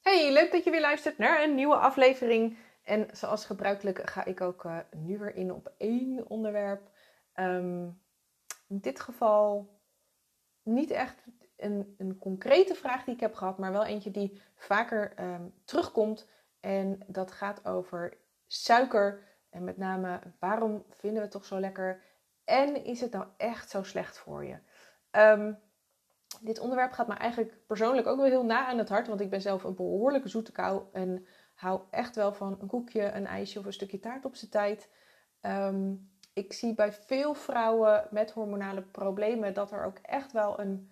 Hey, leuk dat je weer luistert naar een nieuwe aflevering. En zoals gebruikelijk ga ik ook uh, nu weer in op één onderwerp. Um, in dit geval niet echt een, een, concrete vraag die ik heb gehad, maar wel eentje die vaker um, terugkomt. En dat gaat over suiker. En met name waarom vinden we het toch zo lekker? En is het nou echt zo slecht voor je? Um, dit onderwerp gaat me eigenlijk persoonlijk ook wel heel na aan het hart. Want ik ben zelf een behoorlijke zoete kou. En hou echt wel van een koekje, een ijsje of een stukje taart op zijn tijd. Um, ik zie bij veel vrouwen met hormonale problemen dat er ook echt wel een,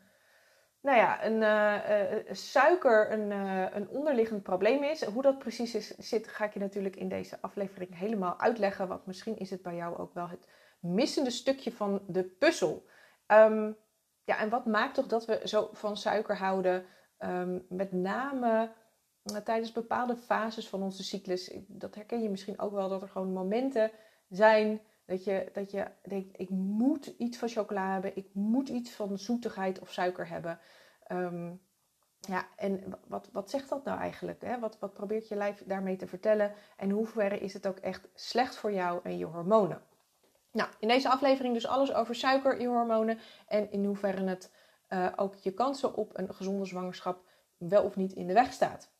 nou ja, een uh, uh, suiker een, een onderliggend probleem is. Hoe dat precies is, zit, ga ik je natuurlijk in deze aflevering helemaal uitleggen. Want misschien is het bij jou ook wel het missende stukje van de puzzel. Um, ja, en wat maakt toch dat we zo van suiker houden? Um, met name uh, tijdens bepaalde fases van onze cyclus. Dat herken je misschien ook wel, dat er gewoon momenten zijn dat je, dat je denkt: ik moet iets van chocola hebben, ik moet iets van zoetigheid of suiker hebben. Um, ja, en wat, wat zegt dat nou eigenlijk? Hè? Wat, wat probeert je lijf daarmee te vertellen? En hoe ver is het ook echt slecht voor jou en je hormonen? Nou, in deze aflevering dus alles over suiker, je hormonen en in hoeverre het uh, ook je kansen op een gezonde zwangerschap wel of niet in de weg staat.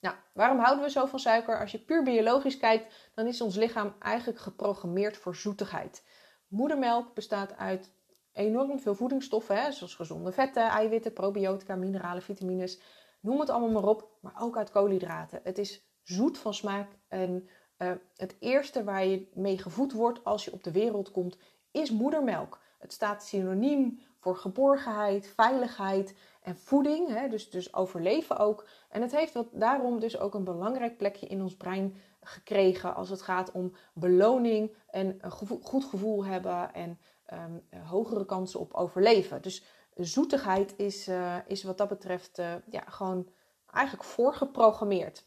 Nou, waarom houden we zo van suiker? Als je puur biologisch kijkt, dan is ons lichaam eigenlijk geprogrammeerd voor zoetigheid. Moedermelk bestaat uit enorm veel voedingsstoffen, hè, zoals gezonde vetten, eiwitten, probiotica, mineralen, vitamines. Noem het allemaal maar op, maar ook uit koolhydraten. Het is zoet van smaak en uh, het eerste waar je mee gevoed wordt als je op de wereld komt, is moedermelk. Het staat synoniem voor geborgenheid, veiligheid en voeding, hè, dus, dus overleven ook. En het heeft wat, daarom dus ook een belangrijk plekje in ons brein gekregen als het gaat om beloning en een goed gevoel hebben en um, hogere kansen op overleven. Dus zoetigheid is, uh, is wat dat betreft uh, ja, gewoon eigenlijk voorgeprogrammeerd.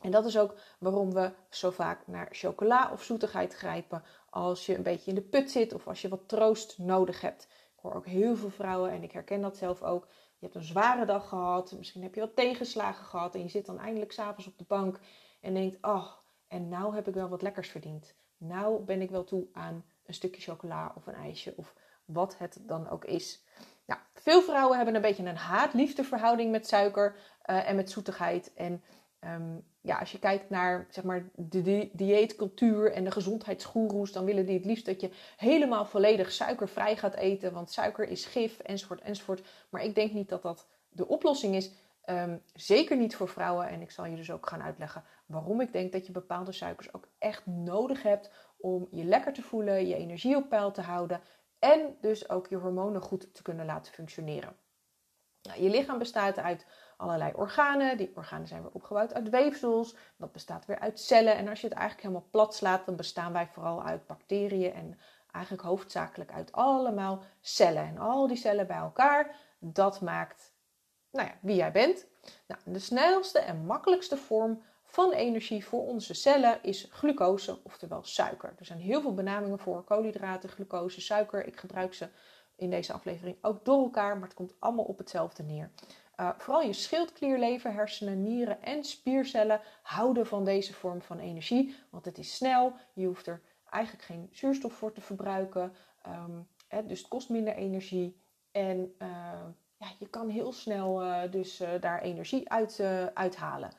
En dat is ook waarom we zo vaak naar chocola of zoetigheid grijpen als je een beetje in de put zit of als je wat troost nodig hebt. Ik hoor ook heel veel vrouwen en ik herken dat zelf ook. Je hebt een zware dag gehad, misschien heb je wat tegenslagen gehad en je zit dan eindelijk s'avonds op de bank en denkt: Oh, en nou heb ik wel wat lekkers verdiend. Nou ben ik wel toe aan een stukje chocola of een ijsje of wat het dan ook is. Nou, veel vrouwen hebben een beetje een haat-liefde met suiker uh, en met zoetigheid. En Um, ja, als je kijkt naar zeg maar, de di dieetcultuur en de gezondheidsgoeroes, dan willen die het liefst dat je helemaal volledig suikervrij gaat eten, want suiker is gif, enzovoort, enzovoort. Maar ik denk niet dat dat de oplossing is. Um, zeker niet voor vrouwen. En ik zal je dus ook gaan uitleggen waarom ik denk dat je bepaalde suikers ook echt nodig hebt om je lekker te voelen, je energie op peil te houden en dus ook je hormonen goed te kunnen laten functioneren. Nou, je lichaam bestaat uit allerlei organen. Die organen zijn weer opgebouwd uit weefsels. Dat bestaat weer uit cellen. En als je het eigenlijk helemaal plat slaat, dan bestaan wij vooral uit bacteriën en eigenlijk hoofdzakelijk uit allemaal cellen. En al die cellen bij elkaar, dat maakt nou ja, wie jij bent. Nou, de snelste en makkelijkste vorm van energie voor onze cellen is glucose, oftewel suiker. Er zijn heel veel benamingen voor: koolhydraten, glucose, suiker. Ik gebruik ze in deze aflevering ook door elkaar, maar het komt allemaal op hetzelfde neer. Uh, vooral je schildklierlever, hersenen, nieren en spiercellen houden van deze vorm van energie. Want het is snel, je hoeft er eigenlijk geen zuurstof voor te verbruiken. Um, hè, dus het kost minder energie. En uh, ja, je kan heel snel uh, dus daar energie uit uithalen.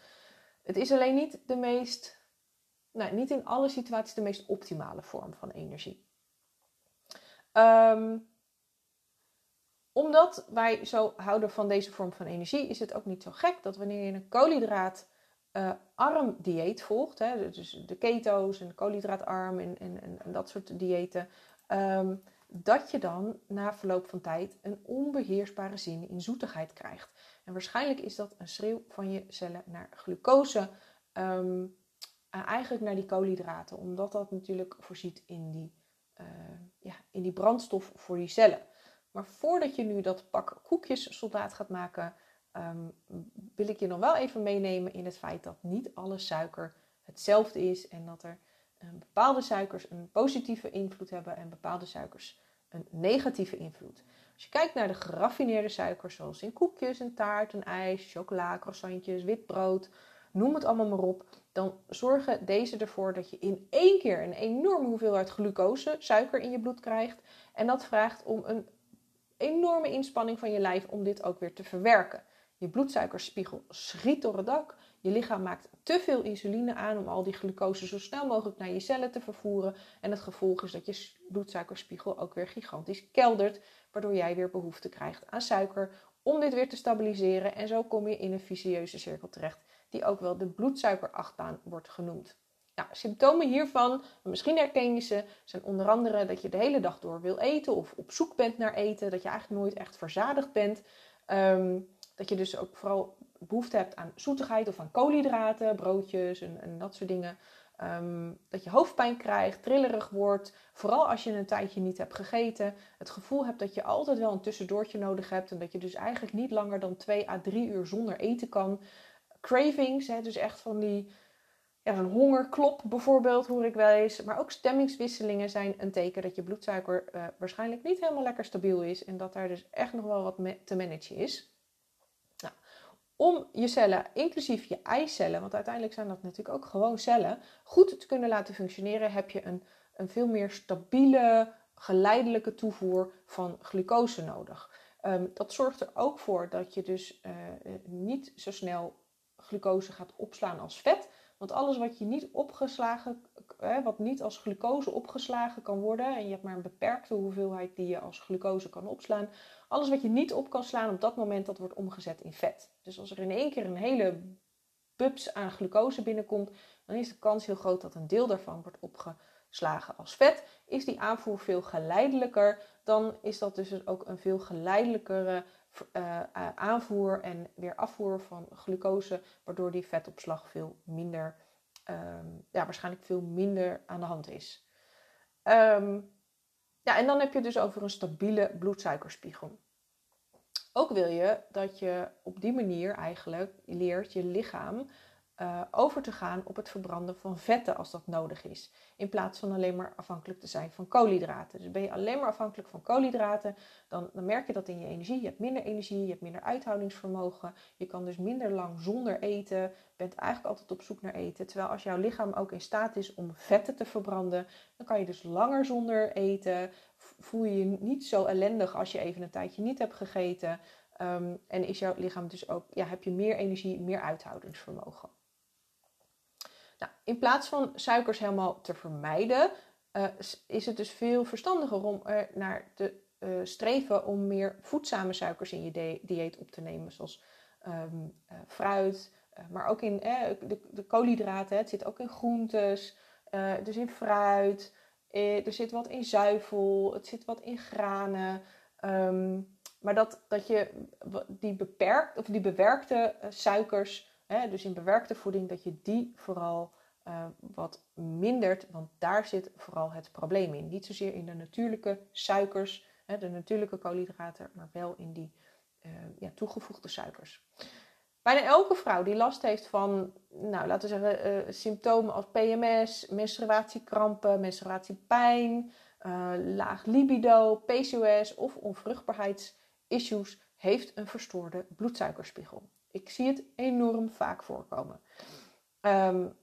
Het is alleen niet de meest, nou, niet in alle situaties de meest optimale vorm van energie. Um, omdat wij zo houden van deze vorm van energie, is het ook niet zo gek dat wanneer je een koolhydraatarm uh, dieet volgt, hè, dus de keto's en koolhydraatarm en, en, en, dat soort diëten, um, dat je dan na verloop van tijd een onbeheersbare zin in zoetigheid krijgt. En waarschijnlijk is dat een schreeuw van je cellen naar glucose, um, eigenlijk naar die koolhydraten, omdat dat natuurlijk voorziet in die, uh, ja, in die brandstof voor die cellen. Maar voordat je nu dat pak koekjes soldaat gaat maken, um, wil ik je nog wel even meenemen in het feit dat niet alle suiker hetzelfde is en dat er um, bepaalde suikers een positieve invloed hebben en bepaalde suikers een negatieve invloed. Als je kijkt naar de geraffineerde suikers, zoals in koekjes, en taart, en ijs, chocola, croissantjes, wit brood, noem het allemaal maar op, dan zorgen deze ervoor dat je in één keer een enorme hoeveelheid glucose, suiker in je bloed krijgt. En dat vraagt om een enorme inspanning van je lijf om dit ook weer te verwerken. Je bloedsuikerspiegel schiet door het dak. Je lichaam maakt te veel insuline aan om al die glucose zo snel mogelijk naar je cellen te vervoeren. En het gevolg is dat je bloedsuikerspiegel ook weer gigantisch keldert, waardoor jij weer behoefte krijgt aan suiker om dit weer te stabiliseren. En zo kom je in een vicieuze cirkel terecht, die ook wel de bloedsuikerachtbaan wordt genoemd. Nou, symptomen hiervan, misschien herken zijn onder andere dat je de hele dag door wil eten of op zoek bent naar eten, dat je eigenlijk nooit echt verzadigd bent. Ehm, dat je dus ook vooral behoefte hebt aan zoetigheid of aan koolhydraten, broodjes en, en dat soort dingen. Ehm, dat je hoofdpijn krijgt, trillerig wordt, vooral als je een tijdje niet hebt gegeten. Het gevoel hebt dat je altijd wel een tussendoortje nodig hebt en dat je dus eigenlijk niet langer dan 2 à 3 uur zonder eten kan. Cravings, hè, dus echt van die zo'n hongerklop bijvoorbeeld, hoor ik wel eens. Maar ook stemmingswisselingen zijn een teken dat je bloedsuiker uh, waarschijnlijk niet helemaal lekker stabiel is en dat daar dus echt nog wel wat te managen is om je cellen, inclusief je eicellen, want uiteindelijk zijn dat natuurlijk ook gewoon cellen, goed te kunnen laten functioneren, heb je een, een veel meer stabiele, geleidelijke toevoer van glucose nodig. Um, dat zorgt er ook voor dat je dus uh, niet zo snel glucose gaat opslaan als vet. Want alles wat je niet opgeslagen, wat niet als glucose opgeslagen kan worden, en je hebt maar een beperkte hoeveelheid die je als glucose kan opslaan, alles wat je niet op kan slaan op dat moment, dat wordt omgezet in vet. Dus als er in één keer een hele bubs aan glucose binnenkomt, dan is de kans heel groot dat een deel daarvan wordt opgeslagen als vet. Is die aanvoer veel geleidelijker, dan is dat dus ook een veel geleidelijkere uh, aanvoer en weer afvoer van glucose, waardoor die vetopslag veel minder, ehm, ja, waarschijnlijk veel minder aan de hand is. Um, ja, en dan heb je dus over een stabiele bloedsuikerspiegel. Ook wil je dat je op die manier eigenlijk leert je lichaam uh, over te gaan op het verbranden van vetten als dat nodig is. In plaats van alleen maar afhankelijk te zijn van koolhydraten. Dus ben je alleen maar afhankelijk van koolhydraten, dan, dan merk je dat in je energie. Je hebt minder energie, je hebt minder uithoudingsvermogen. Je kan dus minder lang zonder eten. bent eigenlijk altijd op zoek naar eten. Terwijl als jouw lichaam ook in staat is om vetten te verbranden, dan kan je dus langer zonder eten. Voel je je niet zo ellendig als je even een tijdje niet hebt gegeten. Um, en is jouw lichaam dus ook, ja, heb je meer energie, meer uithoudingsvermogen. Nou, in plaats van suikers helemaal te vermijden, uh, is het dus veel verstandiger om er naar te uh, streven om meer voedzame suikers in je dieet op te nemen. Zoals um, uh, fruit, maar ook in de, de, koolhydraten. Het zit ook in groentes, dus in fruit. er zit wat in zuivel, het zit wat in granen. Um, maar dat, dat je die, beperkt, of die bewerkte suikers Hè, dus in bewerkte voeding, dat je die vooral uh, wat mindert, want daar zit vooral het probleem in. Niet zozeer in de natuurlijke suikers, hè, de natuurlijke koolhydraten, maar wel in die uh, ja, toegevoegde suikers. Bijna elke vrouw die last heeft van, nou, laten we zeggen, uh, symptomen als PMS, menstruatiekrampen, menstruatiepijn, laag libido, PCOS of onvruchtbaarheidsissues, heeft een verstoorde bloedsuikerspiegel. Ik zie het enorm vaak voorkomen. Um,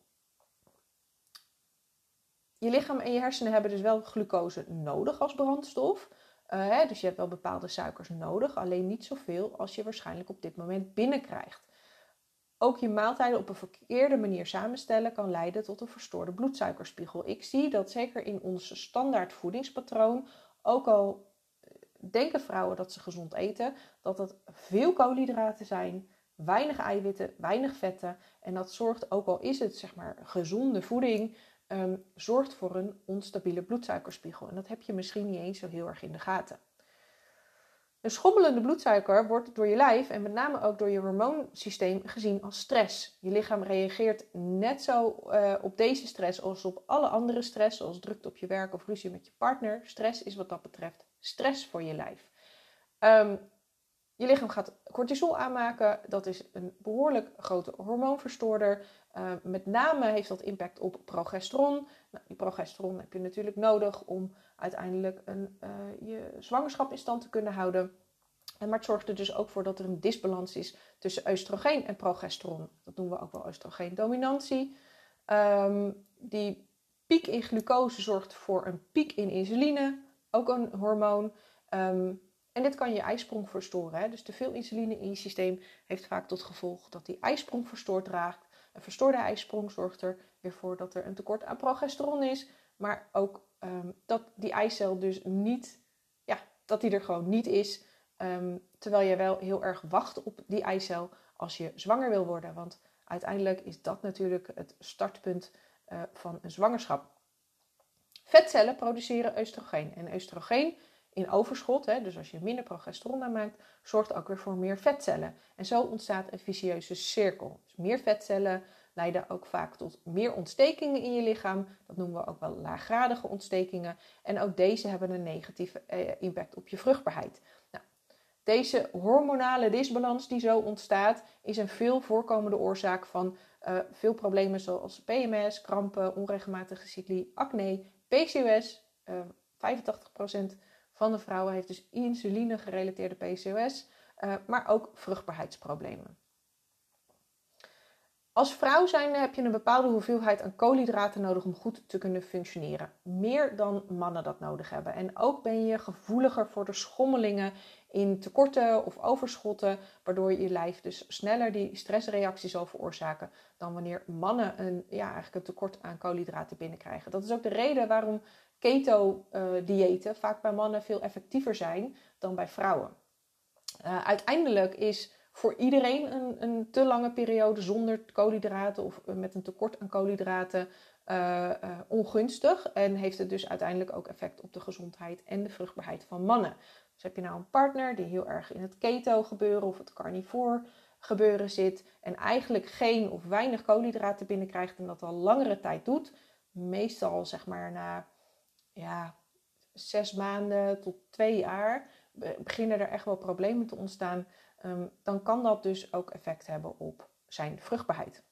je lichaam en je hersenen hebben dus wel glucose nodig als brandstof. Uh, hè, dus je hebt wel bepaalde suikers nodig, alleen niet zoveel als je waarschijnlijk op dit moment binnenkrijgt. Ook je maaltijden op een verkeerde manier samenstellen kan leiden tot een verstoorde bloedsuikerspiegel. Ik zie dat zeker in ons standaard voedingspatroon, ook al denken vrouwen dat ze gezond eten, dat dat veel koolhydraten zijn, weinig eiwitten, weinig vetten. En dat zorgt, ook al is het zeg maar gezonde voeding, um, zorgt voor een onstabiele bloedsuikerspiegel. En dat heb je misschien niet eens zo heel erg in de gaten. Een schommelende bloedsuiker wordt door je lijf en met name ook door je hormoonsysteem gezien als stress. Je lichaam reageert net zo uh, op deze stress als op alle andere stress, zoals drukte op je werk of ruzie met je partner. Stress is wat dat betreft stress voor je lijf. Um, je lichaam gaat cortisol aanmaken. Dat is een behoorlijk grote hormoonverstoorder. Uh, met name heeft dat impact op progesteron. Nou, die progesteron heb je natuurlijk nodig om uiteindelijk een, uh, je zwangerschap in stand te kunnen houden. En maar het zorgt er dus ook voor dat er een disbalans is tussen oestrogeen en progesteron. Dat noemen we ook wel oestrogeendominantie. Um, die piek in glucose zorgt voor een piek in insuline, ook een hormoon. Um, en dit kan je ijsprong verstoren. Hè? Dus te veel insuline in je systeem heeft vaak tot gevolg dat die ijsprong verstoord raakt. Een verstoorde ijsprong zorgt er weer voor dat er een tekort aan progesteron is. Maar ook um, dat die eicel dus niet, ja, dat die er gewoon niet is. Um, terwijl je wel heel erg wacht op die eicel als je zwanger wil worden. Want uiteindelijk is dat natuurlijk het startpunt uh, van een zwangerschap. Vetcellen produceren oestrogeen. En oestrogeen in overschot, hè, dus als je minder progesteron aanmaakt, zorgt ook weer voor meer vetcellen. En zo ontstaat een vicieuze cirkel. Dus meer vetcellen leiden ook vaak tot meer ontstekingen in je lichaam. Dat noemen we ook wel laaggradige ontstekingen. En ook deze hebben een negatieve eh, impact op je vruchtbaarheid. Nou, deze hormonale disbalans die zo ontstaat, is een veel voorkomende oorzaak van uh, veel problemen zoals PMS, krampen, onregelmatige cycli, acne, PCOS. Uh, 85% van de vrouwen heeft dus insuline-gerelateerde PCOS, uh, maar ook vruchtbaarheidsproblemen. Als vrouw zijn heb je een bepaalde hoeveelheid aan koolhydraten nodig om goed te kunnen functioneren. Meer dan mannen dat nodig hebben. En ook ben je gevoeliger voor de schommelingen in tekorten of overschotten, waardoor je lijf dus sneller die stressreactie zal veroorzaken dan wanneer mannen een, ja, eigenlijk een tekort aan koolhydraten binnenkrijgen. Dat is ook de reden waarom keto-diëten vaak bij mannen veel effectiever zijn dan bij vrouwen. Uh, uiteindelijk is voor iedereen een, een, te lange periode zonder koolhydraten of met een tekort aan koolhydraten uh, ongunstig. En heeft het dus uiteindelijk ook effect op de gezondheid en de vruchtbaarheid van mannen. Dus heb je nou een partner die heel erg in het keto gebeuren of het carnivore gebeuren zit en eigenlijk geen of weinig koolhydraten binnenkrijgt en dat al langere tijd doet, meestal zeg maar na ja, zes maanden tot twee jaar beginnen er echt wel problemen te ontstaan, um, dan kan dat dus ook effect hebben op zijn vruchtbaarheid.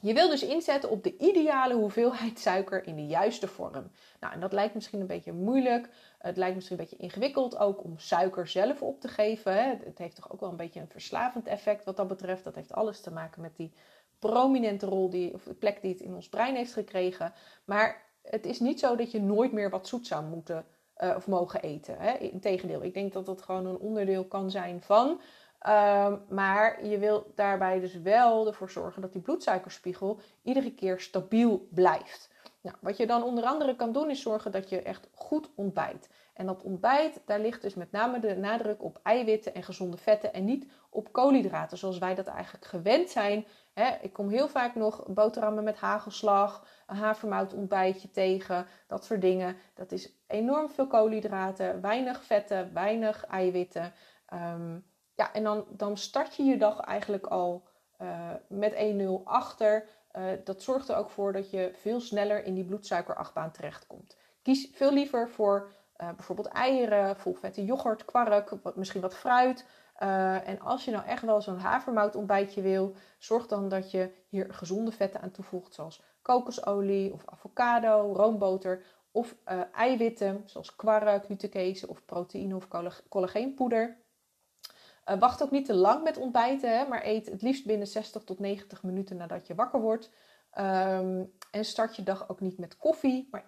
Je wil dus inzetten op de ideale hoeveelheid suiker in de juiste vorm. Nou, en dat lijkt misschien een beetje moeilijk. Het lijkt misschien een beetje ingewikkeld ook om suiker zelf op te geven. Het heeft toch ook wel een beetje een verslavend effect wat dat betreft. Dat heeft alles te maken met die prominente rol die, of de plek die het in ons brein heeft gekregen. Maar het is niet zo dat je nooit meer wat zoet zou moeten uh, of mogen eten. Hè? Integendeel, ik denk dat dat gewoon een onderdeel kan zijn van. Um, maar je wil daarbij dus wel ervoor zorgen dat die bloedsuikerspiegel iedere keer stabiel blijft. Nou, wat je dan onder andere kan doen is zorgen dat je echt goed ontbijt. En dat ontbijt, daar ligt dus met name de nadruk op eiwitten en gezonde vetten en niet op koolhydraten, zoals wij dat eigenlijk gewend zijn. Ik kom heel vaak nog boterhammen met hagelslag, een havermout ontbijtje tegen, dat soort dingen. Dat is enorm veel koolhydraten, weinig vetten, weinig eiwitten. Um, ja, en dan, dan start je je dag eigenlijk al uh, met 1-0 achter. Uh, dat zorgt er ook voor dat je veel sneller in die bloedsuikerachtbaan terechtkomt. Kies veel liever voor uh, bijvoorbeeld eieren, volvette yoghurt, kwark, misschien wat fruit. Uh, en als je nou echt wel zo'n havermout ontbijtje wil, zorg dan dat je hier gezonde vetten aan toevoegt, zoals kokosolie of avocado, roomboter of uh, eiwitten, zoals kwark, glutenkezen of proteïne of collageenpoeder. Uh, wacht ook niet te lang met ontbijten, hè, maar eet het liefst binnen 60 tot 90 minuten nadat je wakker wordt. Um, en start je dag ook niet met koffie, maar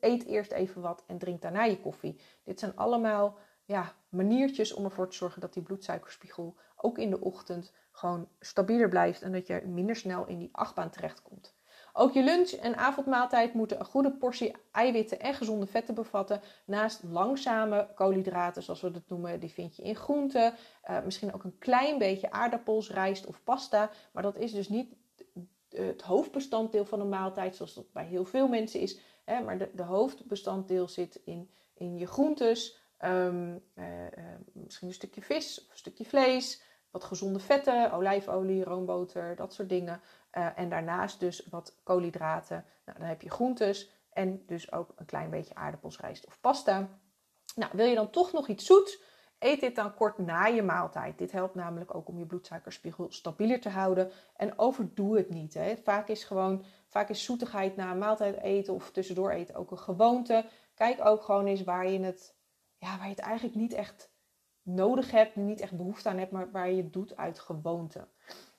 eet eerst even wat en drink daarna je koffie. Dit zijn allemaal ja, maniertjes om ervoor te zorgen dat die bloedsuikerspiegel ook in de ochtend gewoon stabieler blijft en dat je minder snel in die achtbaan terechtkomt. Ook je lunch en avondmaaltijd moeten een goede portie eiwitten en gezonde vetten bevatten. Naast langzame koolhydraten, zoals we dat noemen, die vind je in groenten. Uh, misschien ook een klein beetje aardappels, rijst of pasta. Maar dat is dus niet het hoofdbestanddeel van een maaltijd, zoals dat bij heel veel mensen is. Hè, maar de, de hoofdbestanddeel zit in, in je groentes. Um, uh, uh, misschien een stukje vis of een stukje vlees. Wat gezonde vetten, olijfolie, roomboter, dat soort dingen. Uh, en daarnaast dus wat koolhydraten. Nou, dan heb je groentes en dus ook een klein beetje aardappels, rijst of pasta. Nou, wil je dan toch nog iets zoets? Eet dit dan kort na je maaltijd. Dit helpt namelijk ook om je bloedsuikerspiegel stabieler te houden. En overdoe het niet. Hè. Vaak is gewoon, vaak is zoetigheid na een maaltijd eten of tussendoor eten ook een gewoonte. Kijk ook gewoon eens waar je het, ja, waar je het eigenlijk niet echt nodig hebt, niet echt behoefte aan hebt, maar waar je het doet uit gewoonte.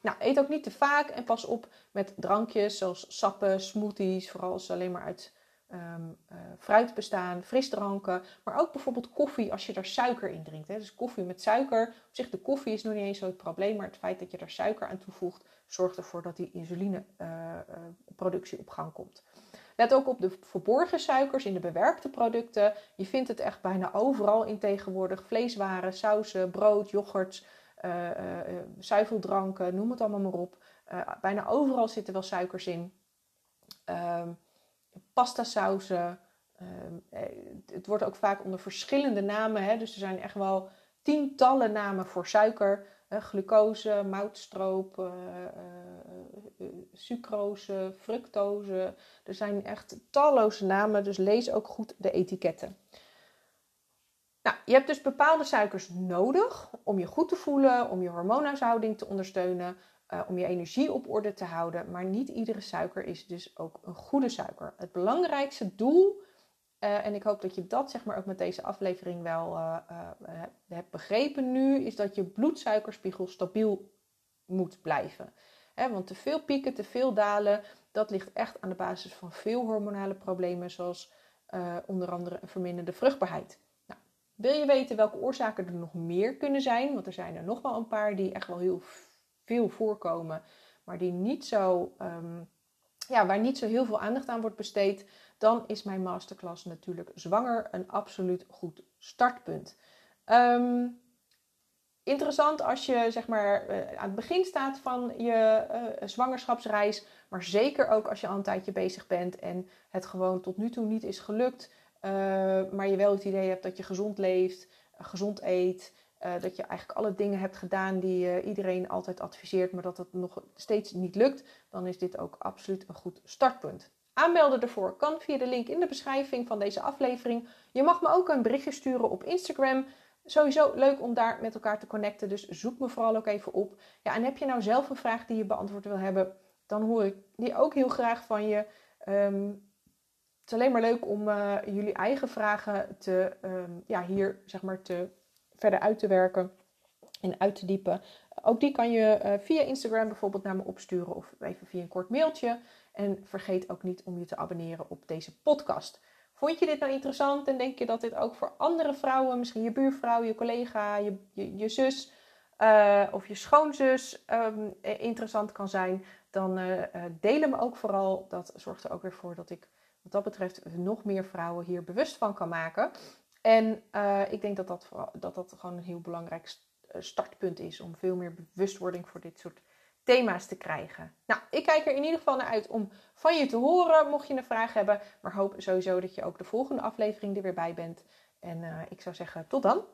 Nou, eet ook niet te vaak en pas op met drankjes zoals sappen, smoothies, vooral als ze alleen maar uit um, uh, fruit bestaan, frisdranken, maar ook bijvoorbeeld koffie als je daar suiker in drinkt. Hè. Dus koffie met suiker, op zich de koffie is nog niet eens zo het probleem, maar het feit dat je daar suiker aan toevoegt, zorgt ervoor dat die insulineproductie uh, uh, op gang komt. Let ook op de verborgen suikers in de bewerkte producten. Je vindt het echt bijna overal in tegenwoordig. Vleeswaren, sauzen, brood, yoghurt, uh, zuiveldranken, noem het allemaal maar op. bijna overal zitten wel suikers in. Ehm, pasta sauzen. Ehm, eh, het wordt ook vaak onder verschillende namen. Hè? Dus er zijn echt wel tientallen namen voor suiker. Glucose, moutstroop, uh, uh, sucrose, fructose. Er zijn echt talloze namen, dus lees ook goed de etiketten. Nou, je hebt dus bepaalde suikers nodig om je goed te voelen, om je hormoonhuishouding te ondersteunen, uh, om je energie op orde te houden. Maar niet iedere suiker is dus ook een goede suiker. Het belangrijkste doel, uh, en ik hoop dat je dat zeg maar ook met deze aflevering wel uh, hebt begrepen nu, is dat je bloedsuikerspiegel stabiel moet blijven. Want te veel pieken, te veel dalen, dat ligt echt aan de basis van veel hormonale problemen, zoals onder andere een verminderde vruchtbaarheid. Nou, wil je weten welke oorzaken er nog meer kunnen zijn? Want er zijn er nog wel een paar die echt wel heel veel voorkomen, maar die niet zo, um, ja, waar niet zo heel veel aandacht aan wordt besteed, dan is mijn masterclass natuurlijk zwanger een absoluut goed startpunt. Um, interessant als je zeg maar uh, aan het begin staat van je uh, zwangerschapsreis, maar zeker ook als je al een tijdje bezig bent en het gewoon tot nu toe niet is gelukt, uh, maar je wel het idee hebt dat je gezond leeft, gezond eet, uh, dat je eigenlijk alle dingen hebt gedaan die uh, iedereen altijd adviseert, maar dat het nog steeds niet lukt, dan is dit ook absoluut een goed startpunt. Aanmelden ervoor kan via de link in de beschrijving van deze aflevering. Je mag me ook een berichtje sturen op Instagram. Sowieso leuk om daar met elkaar te connecten, dus zoek me vooral ook even op. Ja, en heb je nou zelf een vraag die je beantwoord wil hebben, dan hoor ik die ook heel graag van je. Um, het is alleen maar leuk om uh, jullie eigen vragen te, um, ja, hier zeg maar te verder uit te werken en uit te diepen. Ook die kan je uh, via Instagram bijvoorbeeld naar me opsturen of even via een kort mailtje. En vergeet ook niet om je te abonneren op deze podcast. Vond je dit nou interessant en denk je dat dit ook voor andere vrouwen, misschien je buurvrouw, je collega, je, je, je zus uh, of je schoonzus um, interessant kan zijn, dan uh, deel hem ook vooral. Dat zorgt er ook weer voor dat ik wat dat betreft nog meer vrouwen hier bewust van kan maken. En uh, ik denk dat dat, dat dat gewoon een heel belangrijk eh, startpunt is om veel meer bewustwording voor dit soort thema's te krijgen. Nou, ik kijk er in ieder geval naar uit om van je te horen, mocht je een vraag hebben. Maar hoop sowieso dat je ook de volgende aflevering er weer bij bent. En uh, ik zou zeggen, tot dan.